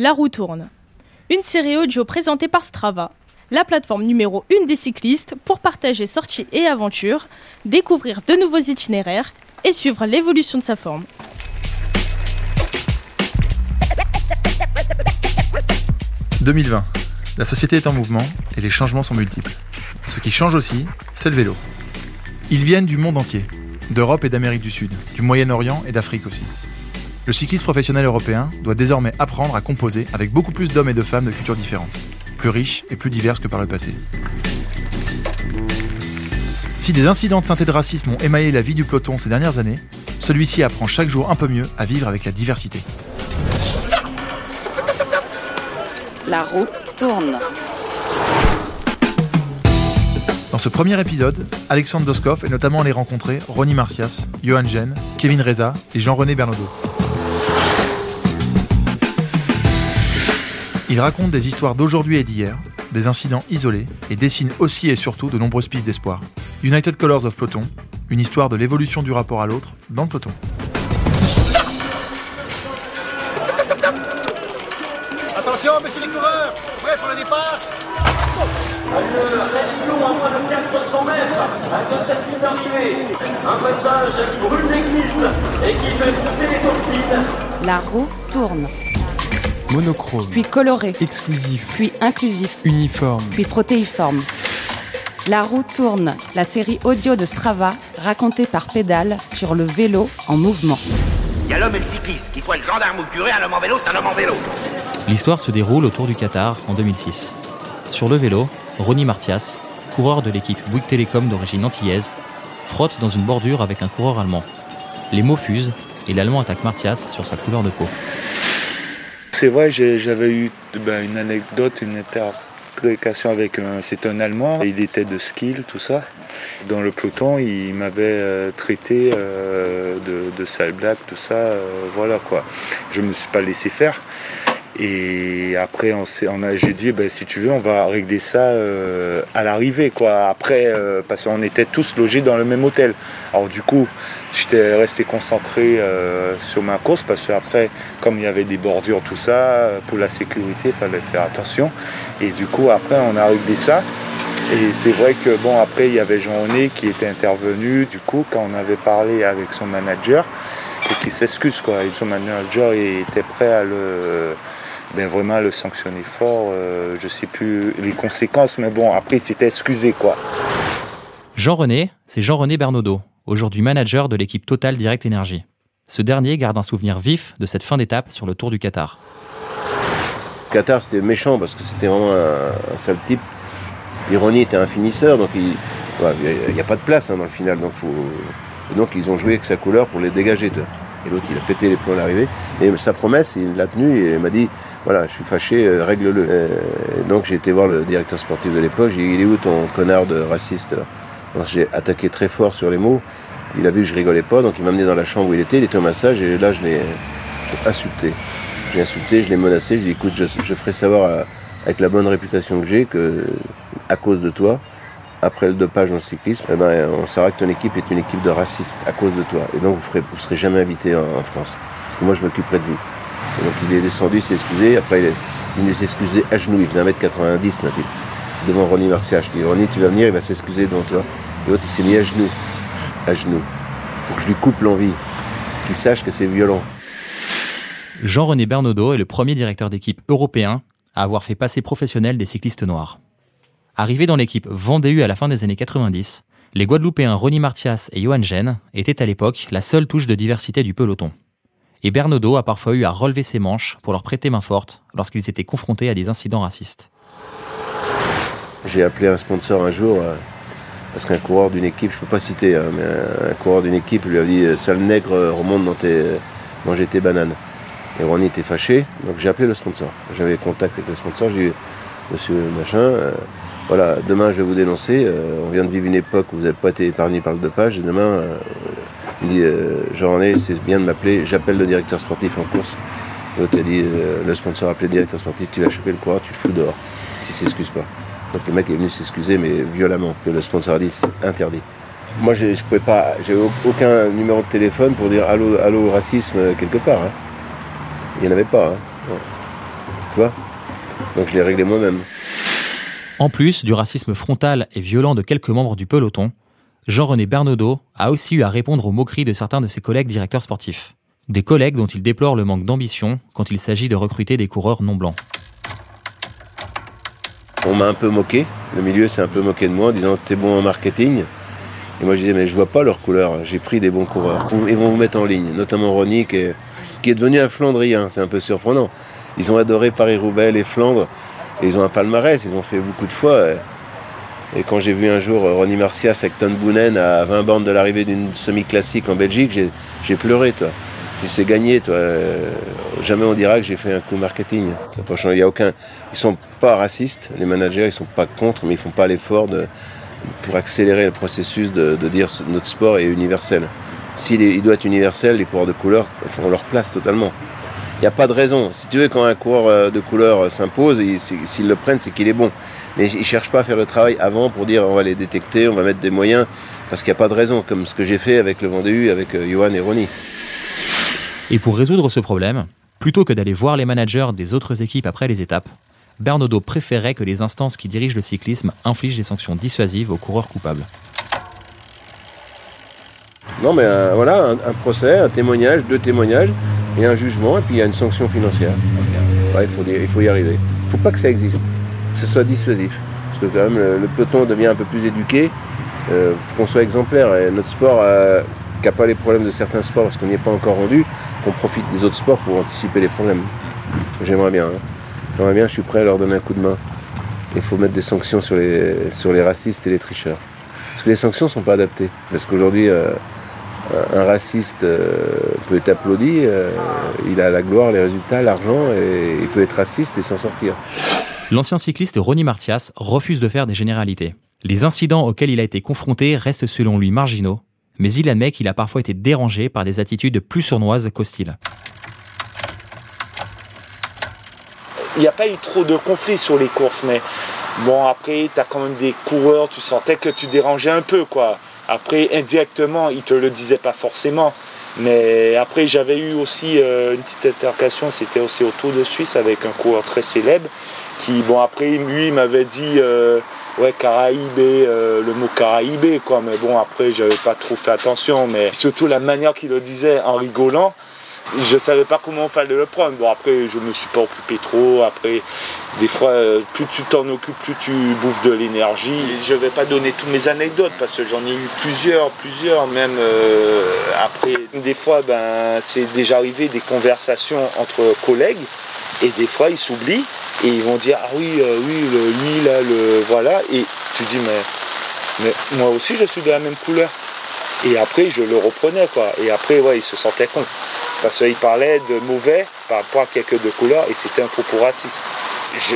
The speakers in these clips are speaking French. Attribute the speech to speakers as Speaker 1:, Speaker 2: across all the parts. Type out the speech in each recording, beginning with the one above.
Speaker 1: La roue tourne. Une série audio présentée par Strava, la plateforme numéro 1 des cyclistes pour partager sorties et aventures, découvrir de nouveaux itinéraires et suivre l'évolution de sa forme.
Speaker 2: « 2020. La société est en mouvement et les changements sont multiples. Ce qui change aussi, c'est le vélo. Ils viennent du monde entier, d'Europe et d'Amérique du Sud, du Moyen-Orient et d'Afrique aussi. Le cycliste professionnel européen doit désormais apprendre à composer avec beaucoup plus d'hommes et de femmes de cultures différentes, plus riches et plus diverses que par le passé. Si des incidents teintés de racisme ont émaillé la vie du peloton ces dernières années, celui-ci apprend chaque jour un peu mieux à vivre avec la diversité.
Speaker 3: La roue tourne.
Speaker 2: Dans ce premier épisode, Alexandre Doskov est notamment allé rencontrer Ronnie Marcias, Johan Gen, Kevin Reza et Jean-René Bernaudot. Il raconte des histoires d'aujourd'hui et d'hier, des incidents isolés et dessine aussi et surtout de nombreuses pistes d'espoir. United Colors of Peloton, une histoire de l'évolution du rapport à l'autre dans le peloton.
Speaker 4: Attention, messieurs les coureurs, prêts pour le départ
Speaker 5: Le Red à moins de 400 mètres de cette ligne d'arrivée. Un passage qui brûle les cuisses et qui fait monter les toxines.
Speaker 3: La roue tourne.
Speaker 6: Monochrome,
Speaker 3: Puis coloré.
Speaker 6: exclusif,
Speaker 3: Puis inclusif.
Speaker 6: uniforme.
Speaker 3: Puis protéiforme. La roue tourne, la série audio de Strava racontée par Pédale sur le vélo en mouvement.
Speaker 4: Il y a l'homme et le cycliste, qu'il soit le gendarme ou le curé, un homme en vélo, c'est un homme en vélo.
Speaker 7: L'histoire se déroule autour du Qatar en 2006. Sur le vélo, Ronnie Martias, coureur de l'équipe Bouygues Télécom d'origine antillaise, frotte dans une bordure avec un coureur allemand. Les mots fusent et l'Allemand attaque Martias sur sa couleur de peau.
Speaker 8: C'est vrai, j'avais eu ben, une anecdote, une interprétation avec un. C'est un Allemand, il était de skill, tout ça. Dans le peloton, il m'avait euh, traité euh, de, de sale blague, tout ça, euh, voilà quoi. Je me suis pas laissé faire. Et après, on a, j'ai dit, ben, si tu veux, on va régler ça euh, à l'arrivée, quoi. Après, euh, parce qu'on était tous logés dans le même hôtel. Alors du coup, j'étais resté concentré euh, sur ma course parce qu'après, comme il y avait des bordures, tout ça, pour la sécurité, il fallait faire attention. Et du coup, après, on a réglé ça. Et c'est vrai que, bon, après, il y avait Jean-René qui était intervenu, du coup, quand on avait parlé avec son manager, et qui s'excuse, quoi. Son manager était prêt à le ben vraiment le sanctionner fort. euh, je sais plus les conséquences, mais bon, après, il s'était excusé, quoi.
Speaker 7: Jean-René, c'est Jean-René Bernaudot, aujourd'hui manager de l'équipe Total Direct Energy. Ce dernier garde un souvenir vif de cette fin d'étape sur le Tour du Qatar.
Speaker 9: Qatar, c'était méchant parce que c'était vraiment un, un sale type. Ironie était un finisseur, donc il n'y a, pas de place hein, dans le final. Donc, faut, et donc ils ont joué avec sa couleur pour les dégager. tu vois. Et l'autre, il a pété les plombs à l'arrivée. Et sa promesse, il l'a tenue et il m'a dit voilà, je suis fâché, euh, règle-le. Euh, donc j'ai été voir le directeur sportif de l'époque. J'ai dit il est où ton connard de raciste J'ai attaqué très fort sur les mots. Il a vu que je rigolais pas, donc il m'a amené dans la chambre où il était. Il était au massage et là, je l'ai insulté. J'ai insulté, je l'ai menacé, je lui ai dit écoute, je, je ferai savoir avec la bonne réputation que j'ai que, à cause de toi, après le dopage dans le cyclisme, eh ben, on saura que ton équipe est une équipe de racistes à cause de toi. Et donc vous ne serez jamais invité en, France. Parce que moi, je m'occuperai de vous. Et donc il est descendu, il s'est excusé. Après, il est s'est excusé à genoux. Il faisait 1m90, le type. Devant Ronnie Marcia. Je dis Ronnie, tu vas venir, il va s'excuser devant toi. Et l'autre, il s'est mis à genoux. À genoux. Pour que je lui coupe l'envie. Qu'il sache que c'est violent.
Speaker 7: Jean-René Bernaudot est le premier directeur d'équipe européen à avoir fait passer professionnel des cyclistes noirs. Arrivé dans l'équipe Vendée à la fin des années 90, les Guadeloupéens Ronnie Martias et Johan Gen étaient à l'époque la seule touche de diversité du peloton. Et Bernaudot a parfois eu à relever ses manches pour leur prêter main forte lorsqu'ils étaient confrontés à des incidents racistes.
Speaker 9: J'ai appelé un sponsor un jour, euh, parce qu'un coureur d'une équipe, je peux pas citer, hein, mais un, coureur d'une équipe lui a dit euh, Sale nègre, euh, remonte dans tes, manger tes bananes. Et Ronnie était fâché, donc j'ai appelé le sponsor. J'avais contact avec le sponsor, j'ai dit Monsieur machin, voilà, demain je vais vous dénoncer. euh, on vient de vivre une époque où vous n'avez pas été épargné par le dopage. Et demain, euh, il dit euh, Jean-René, c'est bien de m'appeler, j'appelle le directeur sportif en course. L'autre a dit euh, Le sponsor a appelé le directeur sportif, tu vas choper le coureur, tu le fous dehors, s'il s'excuse pas. Donc le mec est venu s'excuser, mais violemment. Que le sponsor a dit interdit. Moi, j'ai- je pouvais pas, j'ai aucun numéro de téléphone pour dire allô, allô racisme euh, quelque part. hein. Il n'y en avait pas. hein. Tu vois? Donc je l'ai réglé moi-même.
Speaker 7: En plus du racisme frontal et violent de quelques membres du peloton, Jean-René Bernaudot a aussi eu à répondre aux moqueries de certains de ses collègues directeurs sportifs. Des collègues dont il déplore le manque d'ambition quand il s'agit de recruter des coureurs non blancs.
Speaker 9: On m'a un peu moqué, le milieu s'est un peu moqué de moi en disant t'es bon en marketing. Et moi je disais mais je vois pas leur couleur, j'ai pris des bons coureurs. Ils vont vous mettre en ligne, notamment Ronnie qui est, devenu un Flandrien, c'est un peu surprenant. Ils ont adoré Paris-Roubaix, les Flandres, ils ont un palmarès, ils ont fait beaucoup de fois. Et quand j'ai vu un jour Ronnie Marcias avec Ton Boonen à 20 bandes de l'arrivée d'une semi-classique en Belgique, j'ai pleuré, toi. Puis c'est gagné, toi. Jamais on dira que j'ai fait un coup marketing. Ça pas changé. Il y a aucun. Ils sont pas racistes, les managers, ils sont pas contre, mais ils font pas l'effort de pour accélérer le processus de, de dire notre sport est universel. S'il il doit être universel, les coureurs de couleur font leur place totalement. Il n'y a pas de raison. Si tu veux, quand un coureur de couleur s'impose, s'ils le prennent, c'est qu'il est bon. Mais ils ne cherchent pas à faire le travail avant pour dire on va les détecter, on va mettre des moyens, parce qu'il n'y a pas de raison, comme ce que j'ai fait avec le Vendée avec Johan et Ronnie.
Speaker 7: Et pour résoudre ce problème, plutôt que d'aller voir les managers des autres équipes après les étapes, Bernaudot préférait que les instances qui dirigent le cyclisme infligent des sanctions dissuasives aux coureurs coupables.
Speaker 9: Non, mais euh, voilà, un, un, procès, un témoignage, deux témoignages, et un jugement, et puis il y a une sanction financière. Ouais, il, faut, il faut y arriver. Il ne faut pas que ça existe, que ce soit dissuasif. Parce que quand même, le, le peloton devient un peu plus éduqué. Il euh, faut qu'on soit exemplaire. Et notre sport euh, qui n'a pas les problèmes de certains sports, parce qu'on n'y est pas encore rendu, qu'on profite des autres sports pour anticiper les problèmes. J'aimerais bien. Hein. J'aimerais bien, je suis prêt à leur donner un coup de main. Il faut mettre des sanctions sur les, sur les racistes et les tricheurs. Parce que les sanctions ne sont pas adaptées. Parce qu'aujourd'hui, euh, un raciste euh, peut être applaudi, euh, il a la gloire, les résultats, l'argent, et il peut être raciste et s'en sortir.
Speaker 7: L'ancien cycliste Ronnie Martias refuse de faire des généralités. Les incidents auxquels il a été confronté restent selon lui marginaux, mais il admet qu'il a parfois été dérangé par des attitudes plus sournoises qu'hostiles.
Speaker 8: Il n'y a pas eu trop de conflits sur les courses, mais bon, après, tu as quand même des coureurs, tu sentais que tu dérangeais un peu, quoi. Après, indirectement, ils te le disaient pas forcément. Mais après, j'avais eu aussi euh, une petite altercation, c'était aussi au Tour de Suisse avec un coureur très célèbre qui, bon, après, lui, il m'avait dit, euh, ouais, Caraïbé, euh, le mot Caraïbé, quoi. Mais bon, après, j'avais pas trop fait attention, mais surtout la manière qu'il le disait en rigolant. Je savais pas comment fallait le prendre. Bon, après, je me suis pas occupé trop. Après, des fois, plus tu t'en occupes, plus tu bouffes de l'énergie. Je vais pas donner toutes mes anecdotes parce que j'en ai eu plusieurs, plusieurs, même euh, après. Des fois, ben, c'est déjà arrivé des conversations entre collègues et des fois, ils s'oublient et ils vont dire ah oui, euh, oui, le, lui là, le voilà. Et tu dis mais, mais moi aussi, je suis de la même couleur. Et après, je le reprenais quoi. Et après, ouais, ils se sentaient con parce qu'il parlait de mauvais par rapport à quelques de couleur et c'était un propos raciste.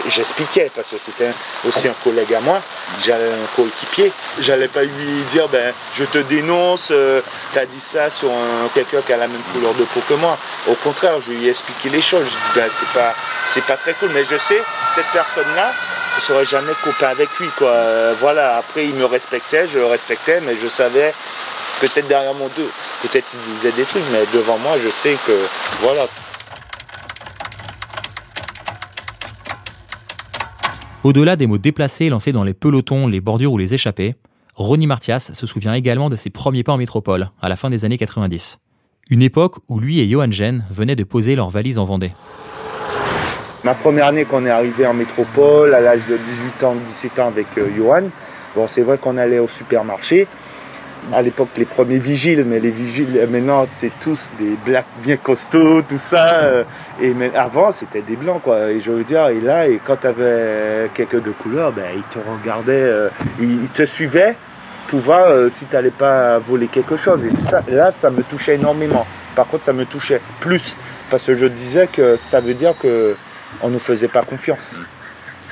Speaker 8: J'expliquais parce que c'était aussi un collègue à moi, j'avais un coéquipier. J'allais pas lui dire ben je te dénonce, euh, t'as dit ça sur quelqu'un qui a la même couleur de peau que moi. Au contraire, je lui ai expliqué les choses. Je dis ben c'est pas pas très cool, mais je sais cette personne là, je serais jamais copain avec lui. Euh, voilà. Après il me respectait, je le respectais, mais je savais peut-être derrière mon dos, peut-être il disait des trucs, mais devant moi, je sais que voilà.
Speaker 7: Au-delà des mots déplacés lancés dans les pelotons, les bordures ou les échappées, Ronnie Martias se souvient également de ses premiers pas en métropole, à la fin des années 90. Une époque où lui et Johan Gen venaient de poser leurs valises en Vendée.
Speaker 8: Ma première année qu'on est arrivé en métropole, à l'âge de 18 ans, 17 ans avec euh, Johan, bon, c'est vrai qu'on allait au supermarché, à l'époque les premiers vigiles, mais les vigiles maintenant c'est tous des blacks bien costauds, tout ça. Et mais avant c'était des blancs quoi. Et je veux dire, et là, et quand tu avais quelques de couleur, ben ils te regardaient, ils te suivaient pour voir si tu n'allais pas voler quelque chose. Et ça, là ça me touchait énormément. Par contre ça me touchait plus parce que je disais que ça veut dire que on nous faisait pas confiance.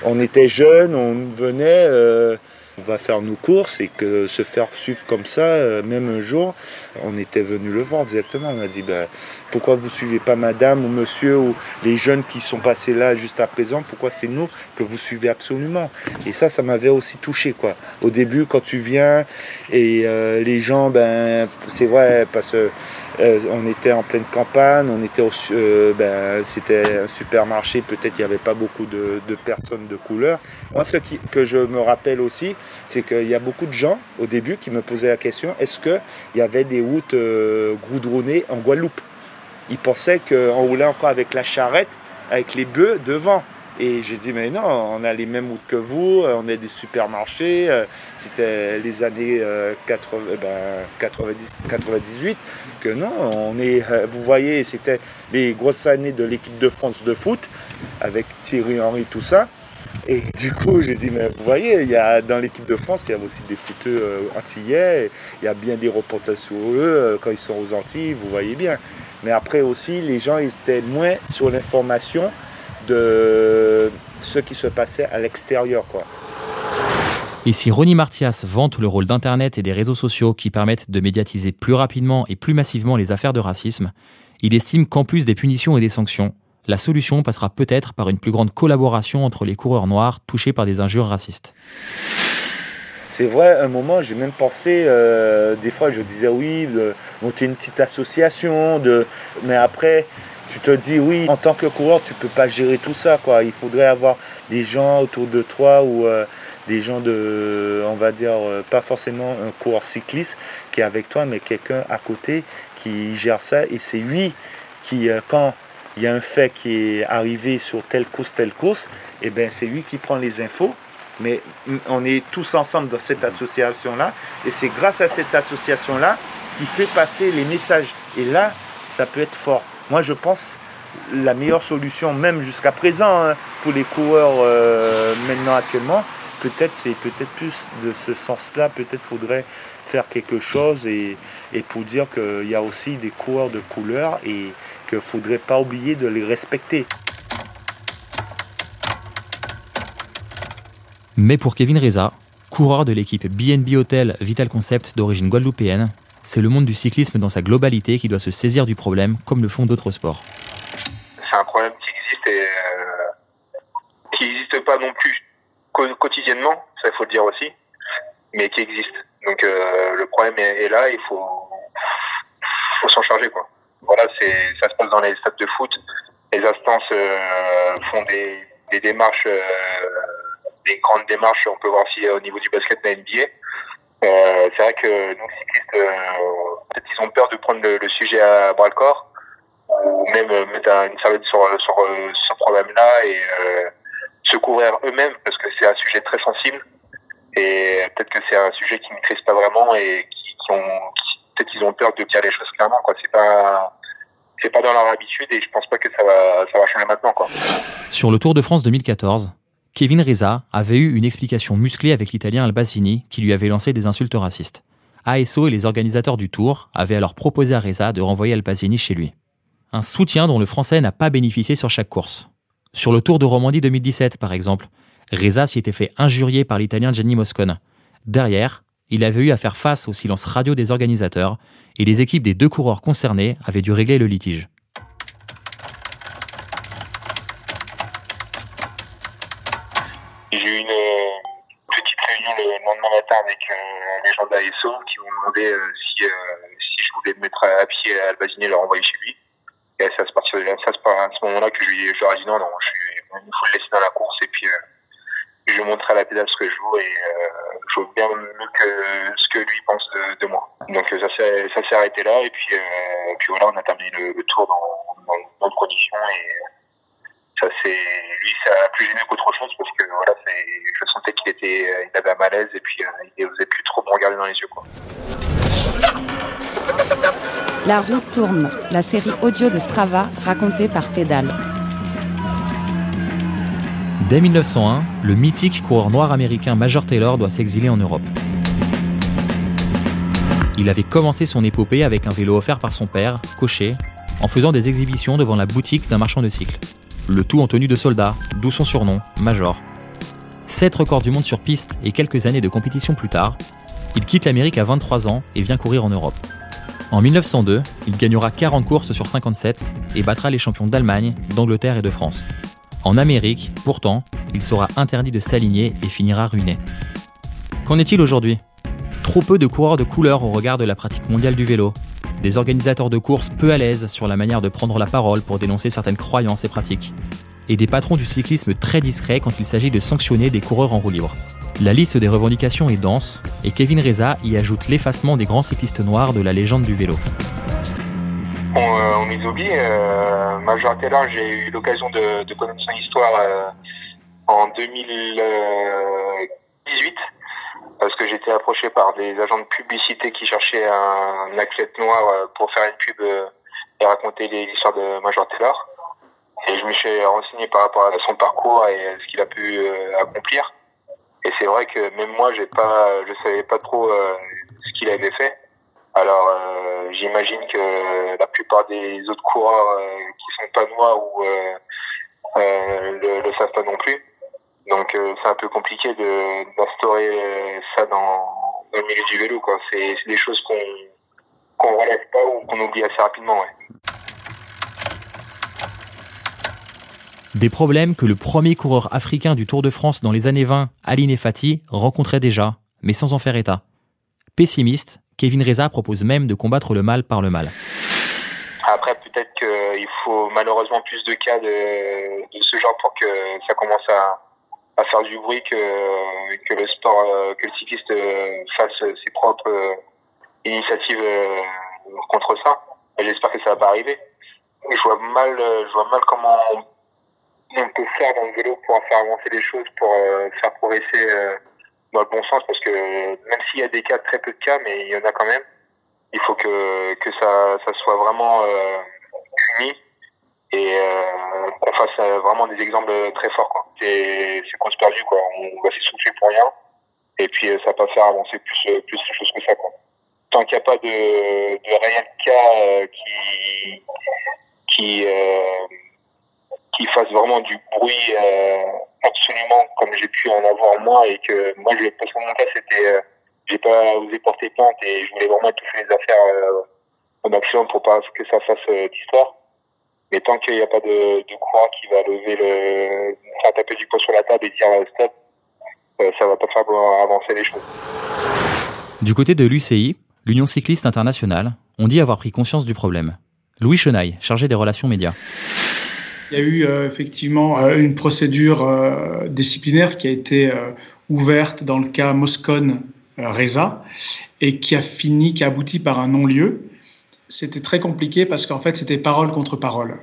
Speaker 8: On était jeunes, on venait. Euh, on va faire nos courses et que se faire suivre comme ça, euh, même un jour, on était venu le voir directement. On a dit ben, pourquoi vous suivez pas madame ou monsieur ou les jeunes qui sont passés là juste à présent, pourquoi c'est nous que vous suivez absolument? Et ça, ça m'avait aussi touché quoi. Au début, quand tu viens et euh, les gens, ben c'est vrai, parce que Euh, on était en pleine campagne, on était euh, ben, c'était un supermarché, peut-être il n'y avait pas beaucoup de, personnes de couleur. Moi, ce que je me rappelle aussi, c'est qu'il y a beaucoup de gens au début qui me posaient la question est-ce qu'il y avait des routes euh, goudronnées en Guadeloupe? Ils pensaient qu'on roulait encore avec la charrette, avec les bœufs devant. Et j'ai dit, mais non, on a les mêmes routes que vous, euh, on est des supermarchés. Euh, c'était les années 80, 90, 98 que non, on est, euh, vous voyez, c'était les grosses années de l'équipe de France de foot avec Thierry Henry, tout ça. Et du coup, j'ai dit, mais vous voyez, il y a, dans l'équipe de France, il y a aussi des footeux antillais, il y a bien des reportages sur eux quand ils sont aux Antilles, vous voyez bien. Mais après aussi, les gens ils étaient moins sur l'information de ce qui se passait à l'extérieur. Quoi.
Speaker 7: Et si Ronnie Martias vante le rôle d'Internet et des réseaux sociaux qui permettent de médiatiser plus rapidement et plus massivement les affaires de racisme, il estime qu'en plus des punitions et des sanctions, la solution passera peut-être par une plus grande collaboration entre les coureurs noirs touchés par des injures racistes.
Speaker 8: C'est vrai, un moment, j'ai même pensé, euh, des fois, je disais oui, de monter une petite association, de... mais après, tu te dis oui, en tant que coureur, tu peux pas gérer tout ça. Quoi. Il faudrait avoir des gens autour de toi ou euh, des gens de, on va dire, euh, pas forcément un coureur cycliste qui est avec toi, mais quelqu'un à côté qui gère ça. Et c'est lui qui, euh, quand il y a un fait qui est arrivé sur telle course, telle course, et eh ben c'est lui qui prend les infos. Mais on est tous ensemble dans cette association-là. Et c'est grâce à cette association-là qui fait passer les messages. Et là, ça peut être fort. Moi, je pense la meilleure solution, même jusqu'à présent, hein, pour les coureurs euh, maintenant actuellement, peut-être c'est peut-être plus de ce sens-là, peut-être faudrait faire quelque chose et, pour dire qu'il y a aussi des coureurs de couleur et qu'il ne faudrait pas oublier de les respecter.
Speaker 7: Mais pour Kevin Reza, coureur de l'équipe BNB Hotel Vital Concept d'origine guadeloupéenne, c'est le monde du cyclisme dans sa globalité qui doit se saisir du problème, comme le font d'autres sports.
Speaker 10: C'est un problème qui existe et euh, qui n'existe pas non plus quotidiennement, ça il faut le dire aussi, mais qui existe. Donc euh, le problème est, là, il faut, s'en charger quoi. Voilà, ça se passe dans les stades de foot. Les instances euh, font des, démarches, des grandes démarches. On peut voir si au niveau du basket la NBA euh, c'est vrai que nous, cyclistes, euh, peut-être ils ont peur de prendre le, sujet à bras le corps, ou même euh, mettre une serviette sur, sur ce problème-là et se couvrir eux-mêmes, parce que c'est un sujet très sensible. Et peut-être que c'est un sujet qui ne maîtrisent pas vraiment et qui, ont, peut-être qu'ils ont peur de dire les choses clairement. Quoi. C'est pas c'est pas dans leur habitude et je pense pas que ça va, ça va changer maintenant. Quoi.
Speaker 7: Sur le Tour de France 2014, Kevin Reza avait eu une explication musclée avec l'italien Albacini qui lui avait lancé des insultes racistes. ASO et les organisateurs du tour avaient alors proposé à Reza de renvoyer Albacini chez lui. Un soutien dont le français n'a pas bénéficié sur chaque course. Sur le Tour de Romandie 2017 par exemple, Reza s'y était fait injurier par l'italien Gianni Moscone. Derrière, il avait eu à faire face au silence radio des organisateurs et les équipes des deux coureurs concernés avaient dû régler le litige.
Speaker 10: Avec euh, les gens d'ASO qui m'ont demandé euh, si, euh, si je voulais me mettre à pied à Albazine et leur envoyer chez lui. Et c'est à, à ce moment-là que je lui ai dit non, non, je il faut le laisser dans la course et puis je lui montrer à la pédale ce que je joue et je joue bien mieux que ce que lui pense de, moi. Donc ça s'est, ça arrêté là et puis, puis voilà, on a terminé le, tour dans, dans, bonnes conditions et ça c'est lui ça a plus gêné qu'autre chose parce que voilà je sentais qu'il était euh, il avait un malaise et puis euh, il n'osait plus trop me regarder dans les yeux quoi.
Speaker 3: La roue tourne, la série audio de Strava racontée par Pédale.
Speaker 7: Dès 1901, le mythique coureur noir américain Major Taylor doit s'exiler en Europe. Il avait commencé son épopée avec un vélo offert par son père, Cocher, en faisant des exhibitions devant la boutique d'un marchand de cycles le tout en tenue de soldat, d'où son surnom, Major. Sept records du monde sur piste et quelques années de compétition plus tard, il quitte l'Amérique à 23 ans et vient courir en Europe. En 1902, il gagnera 40 courses sur 57 et battra les champions d'Allemagne, d'Angleterre et de France. En Amérique, pourtant, il sera interdit de s'aligner et finira ruiné. Qu'en est-il aujourd'hui? Trop peu de coureurs de couleur au regard de la pratique mondiale du vélo. Des organisateurs de courses peu à l'aise sur la manière de prendre la parole pour dénoncer certaines croyances et pratiques, et des patrons du cyclisme très discrets quand il s'agit de sanctionner des coureurs en roue libre. La liste des revendications est dense, et Kevin Reza y ajoute l'effacement des grands cyclistes noirs de la légende du vélo.
Speaker 10: On, euh, on les oublie. Euh, j'ai eu l'occasion de, de connaître son histoire euh, en 2018 parce que j'étais approché par des agents de publicité qui cherchaient un athlète noir euh, pour faire une pub euh, et raconter l'histoire de Major Taylor. Et je me suis renseigné par rapport à son parcours et à ce qu'il a pu euh, accomplir. Et c'est vrai que même moi, j'ai pas, je savais pas trop ce qu'il avait fait. Alors, j'imagine que la plupart des autres coureurs qui sont pas noirs ou euh, le savent pas non plus. Donc, euh, c'est un peu compliqué d'instaurer euh, ça dans, dans le milieu du vélo. quoi. C'est des choses qu'on qu'on relève pas ou qu'on oublie assez rapidement. Ouais.
Speaker 7: Des problèmes que le premier coureur africain du Tour de France dans les années 20, Ali Nefati, rencontrait déjà, mais sans en faire état. Pessimiste, Kevin Reza propose même de combattre le mal par le mal.
Speaker 10: Après, peut-être qu'il faut malheureusement plus de cas de, de ce genre pour que ça commence à, à faire du bruit, que, que le sport, euh, que le cycliste euh, fasse ses propres euh, initiatives contre ça. J'espère que ça va pas arriver. Je vois mal, je vois mal comment on, peut faire dans le vélo pour faire avancer les choses, pour faire progresser dans le bon sens, parce que même s'il y a des cas, très peu de cas, mais il y en a quand même il faut que, que ça, ça soit vraiment puni et euh, qu'on fasse euh, vraiment des exemples très forts. quoi. C'est c'est cause perdue, quoi. On va s'essouffler pour rien et puis euh, ça va pas faire avancer plus, euh, plus les choses que ça. Quoi. Tant qu'il n'y a pas de, de réel cas euh, qui, qui, euh, qui fasse vraiment du bruit euh, absolument comme j'ai pu en avoir moi et que moi, je, parce que mon cas, c'était... euh, j'ai pas osé porter plainte et je voulais vraiment étouffer les affaires euh, au maximum pour pas que ça fasse euh, d'histoire. Mais tant qu'il n'y a pas de, de courant qui va lever le, faire taper du poing sur la table et dire euh, stop, euh, ça va pas faire avancer les choses.
Speaker 7: Du côté de l'UCI, l'Union cycliste internationale, on dit avoir pris conscience du problème. Louis Chenaille, chargé des relations médias.
Speaker 11: Il y a eu euh, effectivement euh, une procédure euh, disciplinaire qui a été euh, ouverte dans le cas Moscone euh, Reza et qui a fini, qui a abouti par un non-lieu. C'était très compliqué parce qu'en fait, c'était parole contre parole.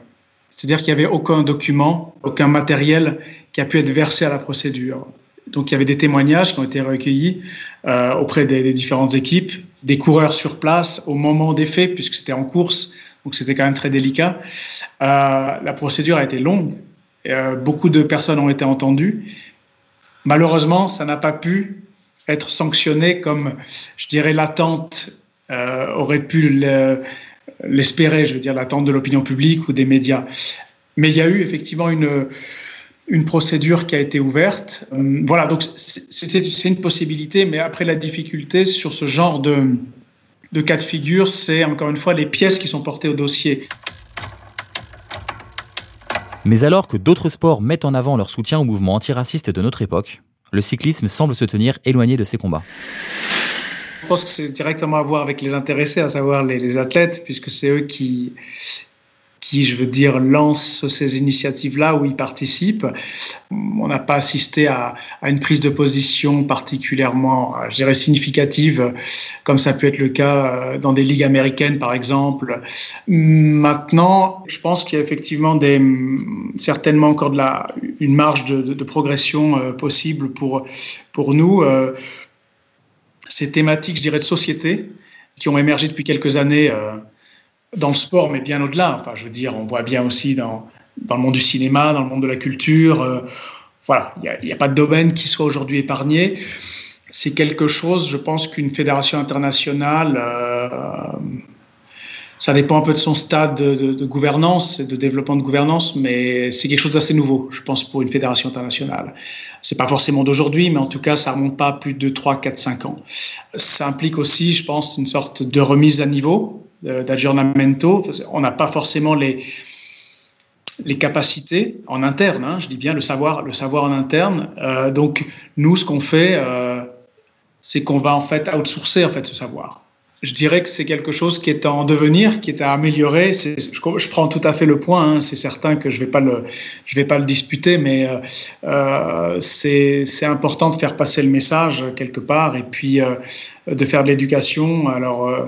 Speaker 11: C'est-à-dire qu'il n'y avait aucun document, aucun matériel qui a pu être versé à la procédure. Donc il y avait des témoignages qui ont été recueillis euh, auprès des, différentes équipes, des coureurs sur place au moment des faits, puisque c'était en course, donc c'était quand même très délicat. Euh, la procédure a été longue, euh, beaucoup de personnes ont été entendues. Malheureusement, ça n'a pas pu être sanctionné comme, je dirais, l'attente aurait pu le- l'espérer, je veux dire, l'attente de l'opinion publique ou des médias. Mais il y a eu effectivement une, procédure qui a été ouverte. Hum, Voilà, donc c'est une possibilité, mais après la difficulté sur ce genre de, de cas de figure, c'est encore une fois les pièces qui sont portées au dossier.
Speaker 7: Mais alors que d'autres sports mettent en avant leur soutien au mouvement antiraciste de notre époque, le cyclisme semble se tenir éloigné de ces combats.
Speaker 11: Je pense que c'est directement à voir avec les intéressés, à savoir les, athlètes, puisque c'est eux qui, je veux dire, lancent ces initiatives-là où ils participent. On n'a pas assisté à, une prise de position particulièrement, euh, je significative, comme ça peut être le cas euh, dans des ligues américaines, par exemple. Maintenant, je pense qu'il y a effectivement certainement encore de la, une marge de, de- progression euh, possible pour, pour nous. Ces thématiques, je dirais, de société qui ont émergé depuis quelques années euh, dans le sport, mais bien au-delà. Enfin, je veux dire, on voit bien aussi dans, dans le monde du cinéma, dans le monde de la culture. euh, voilà, il n'y a pas de domaine qui soit aujourd'hui épargné. C'est quelque chose, je pense qu'une fédération internationale, euh, ça dépend un peu de son stade de, gouvernance et de développement de gouvernance, mais c'est quelque chose d'assez nouveau, je pense, pour une fédération internationale. C'est pas forcément d'aujourd'hui, mais en tout cas, ça remonte pas plus de 3, 4, 5 ans. Ça implique aussi, je pense, une sorte de remise à niveau, euh, d'aggiornamento. On n'a pas forcément les, les capacités en interne, hein, je dis bien le savoir, le savoir en interne. Euh, donc, nous, ce qu'on fait, euh, c'est qu'on va en fait outsourcer en fait ce savoir. Je dirais que c'est quelque chose qui est en devenir, qui est à améliorer. Je, prends tout à fait le point. Hein. C'est certain que je vais pas le, je vais pas le disputer, mais euh, euh c'est important de faire passer le message quelque part et puis euh, de faire de l'éducation. Alors euh,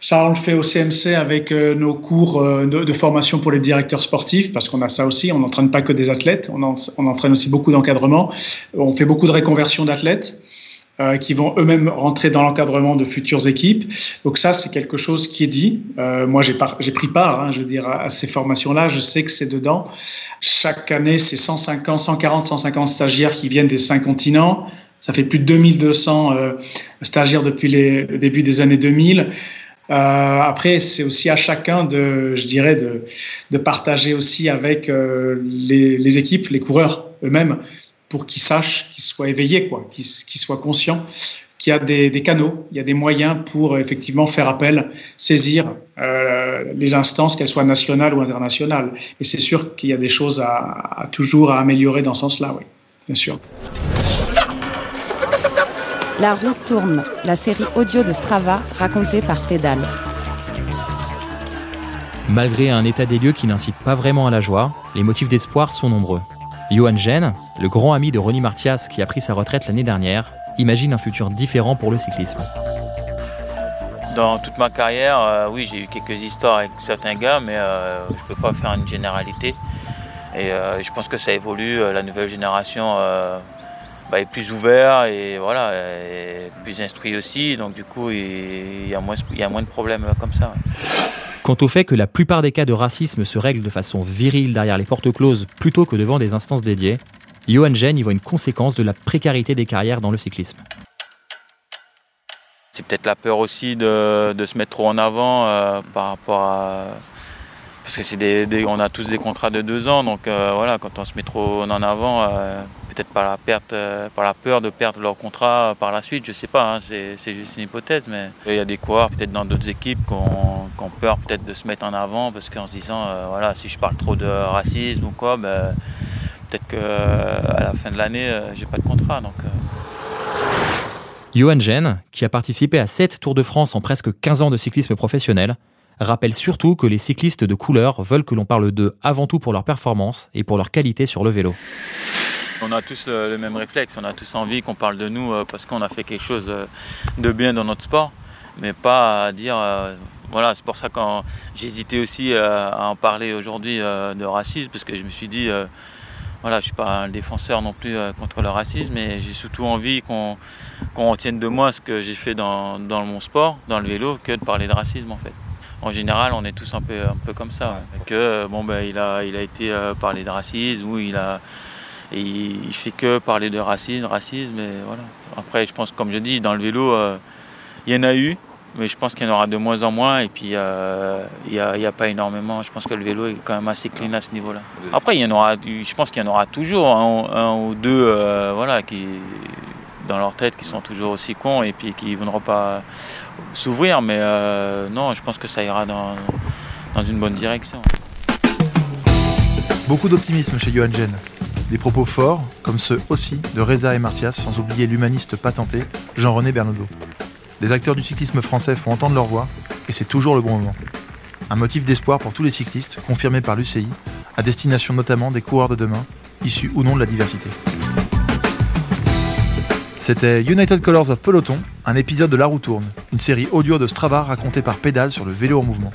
Speaker 11: ça, on le fait au CMC avec euh, nos cours de, formation pour les directeurs sportifs, parce qu'on a ça aussi. On n'entraîne pas que des athlètes, on, on entraîne aussi beaucoup d'encadrement. On fait beaucoup de réconversion d'athlètes. Euh, qui vont eux-mêmes rentrer dans l'encadrement de futures équipes. Donc ça, c'est quelque chose qui est dit. Euh, moi, j'ai pris part, hein, je veux dire, à, ces formations-là. Je sais que c'est dedans. Chaque année, c'est 150, 140, 150 stagiaires qui viennent des cinq continents. Ça fait plus de 2200 euh, stagiaires depuis les, le début des années 2000. Euh, après, c'est aussi à chacun de, je dirais, de, de partager aussi avec euh, les, les, équipes, les coureurs eux-mêmes, pour qu'ils sachent, qu'ils soient éveillés, quoi, qu'ils soient conscients qu'il y a des, des, canaux, il y a des moyens pour effectivement faire appel, saisir euh, les instances, qu'elles soient nationales ou internationales. Et c'est sûr qu'il y a des choses à, à, toujours à améliorer dans ce sens-là, oui, bien sûr.
Speaker 3: La roue tourne, la série audio de Strava racontée par Pédale.
Speaker 7: Malgré un état des lieux qui n'incite pas vraiment à la joie, les motifs d'espoir sont nombreux. Johan Gen, le grand ami de Ronnie Martias qui a pris sa retraite l'année dernière, imagine un futur différent pour le cyclisme.
Speaker 12: Dans toute ma carrière, euh, oui, j'ai eu quelques histoires avec certains gars, mais euh, je ne peux pas faire une généralité. Et euh, je pense que ça évolue. La nouvelle génération bah, est plus ouverte et voilà, plus instruit aussi. Donc du coup, il y a moins, il y a moins de problèmes comme ça.
Speaker 7: Quant au fait que la plupart des cas de racisme se règlent de façon virile derrière les portes closes plutôt que devant des instances dédiées, Johan Gen y voit une conséquence de la précarité des carrières dans le cyclisme.
Speaker 12: C'est peut-être la peur aussi de, se mettre trop en avant euh, par rapport à. Parce que c'est des, des, on a tous des contrats de deux ans, donc euh, voilà, quand on se met trop en avant, euh, peut-être par la perte, euh, par la peur de perdre leur contrat par la suite, je sais pas, hein, c'est juste une hypothèse, mais il y a des coureurs peut-être dans d'autres équipes qui ont, peur peut-être de se mettre en avant parce qu'en se disant, euh, voilà, si je parle trop de racisme ou quoi, ben, peut-être qu'à euh, la fin de l'année, j'ai pas de contrat.
Speaker 7: Johan Gen, qui a participé à 7 Tours de France en presque 15 ans de cyclisme professionnel, rappelle surtout que les cyclistes de couleur veulent que l'on parle d'eux avant tout pour leur performance et pour leur qualité sur le vélo.
Speaker 12: On a tous le, le, même réflexe, on a tous envie qu'on parle de nous euh, parce qu'on a fait quelque chose euh, de bien dans notre sport, mais pas à dire. Euh, voilà, c'est pour ça que j'hésitais aussi à en parler aujourd'hui de racisme, parce que je me suis dit, voilà, je ne suis pas un défenseur non plus contre le racisme, mais j'ai surtout envie qu'on qu retienne de moi ce que j'ai fait dans, dans, mon sport, dans le vélo, que de parler de racisme en fait en général, on est tous un peu, un peu comme ça. Ouais. Que bon, ben, il a, il a été euh, parlé de racisme ou il a, et il fait que parler de racisme, racisme, et voilà. Après, je pense, comme je dis, dans le vélo, euh, il y en a eu, mais je pense qu'il y en aura de moins en moins, et puis euh, il n'y a, a, pas énormément. Je pense que le vélo est quand même assez clean à ce niveau-là. Après, il y en aura, je pense qu'il y en aura toujours un, un ou deux, euh, voilà, qui dans leur tête, qui sont toujours aussi cons, et puis qui ne voudront pas s'ouvrir, mais euh, non, je pense que ça ira dans, dans une bonne direction.
Speaker 2: Beaucoup d'optimisme chez Johan Gen. Des propos forts, comme ceux aussi de Reza et Martias, sans oublier l'humaniste patenté Jean-René Bernaudot. Des acteurs du cyclisme français font entendre leur voix, et c'est toujours le bon moment. Un motif d'espoir pour tous les cyclistes, confirmé par l'UCI, à destination notamment des coureurs de demain, issus ou non de la diversité. C'était United Colors of Peloton, un épisode de La Roue Tourne, une série audio de Strava racontée par Pédale sur le vélo en mouvement.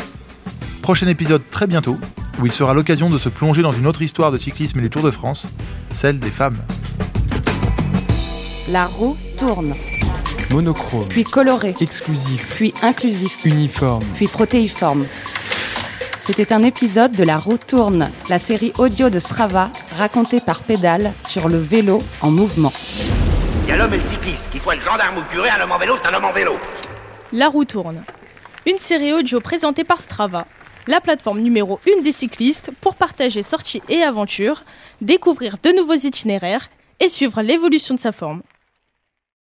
Speaker 2: Prochain épisode très bientôt, où il sera l'occasion de se plonger dans une autre histoire de cyclisme et du Tour de France, celle des femmes.
Speaker 3: La roue tourne.
Speaker 6: Monochrome.
Speaker 3: Puis coloré.
Speaker 6: Exclusif.
Speaker 3: Puis inclusif.
Speaker 6: Uniforme.
Speaker 3: Puis protéiforme. C'était un épisode de La roue tourne, la série audio de Strava racontée par Pédale sur le vélo en mouvement.
Speaker 4: Il y a l'homme et le cycliste, qu'il soit le gendarme ou le curé, un homme en vélo, c'est un homme en vélo.
Speaker 1: La roue tourne. Une série audio présentée par Strava, la plateforme numéro 1 des cyclistes pour partager sorties et aventures, découvrir de nouveaux itinéraires et suivre l'évolution de sa forme.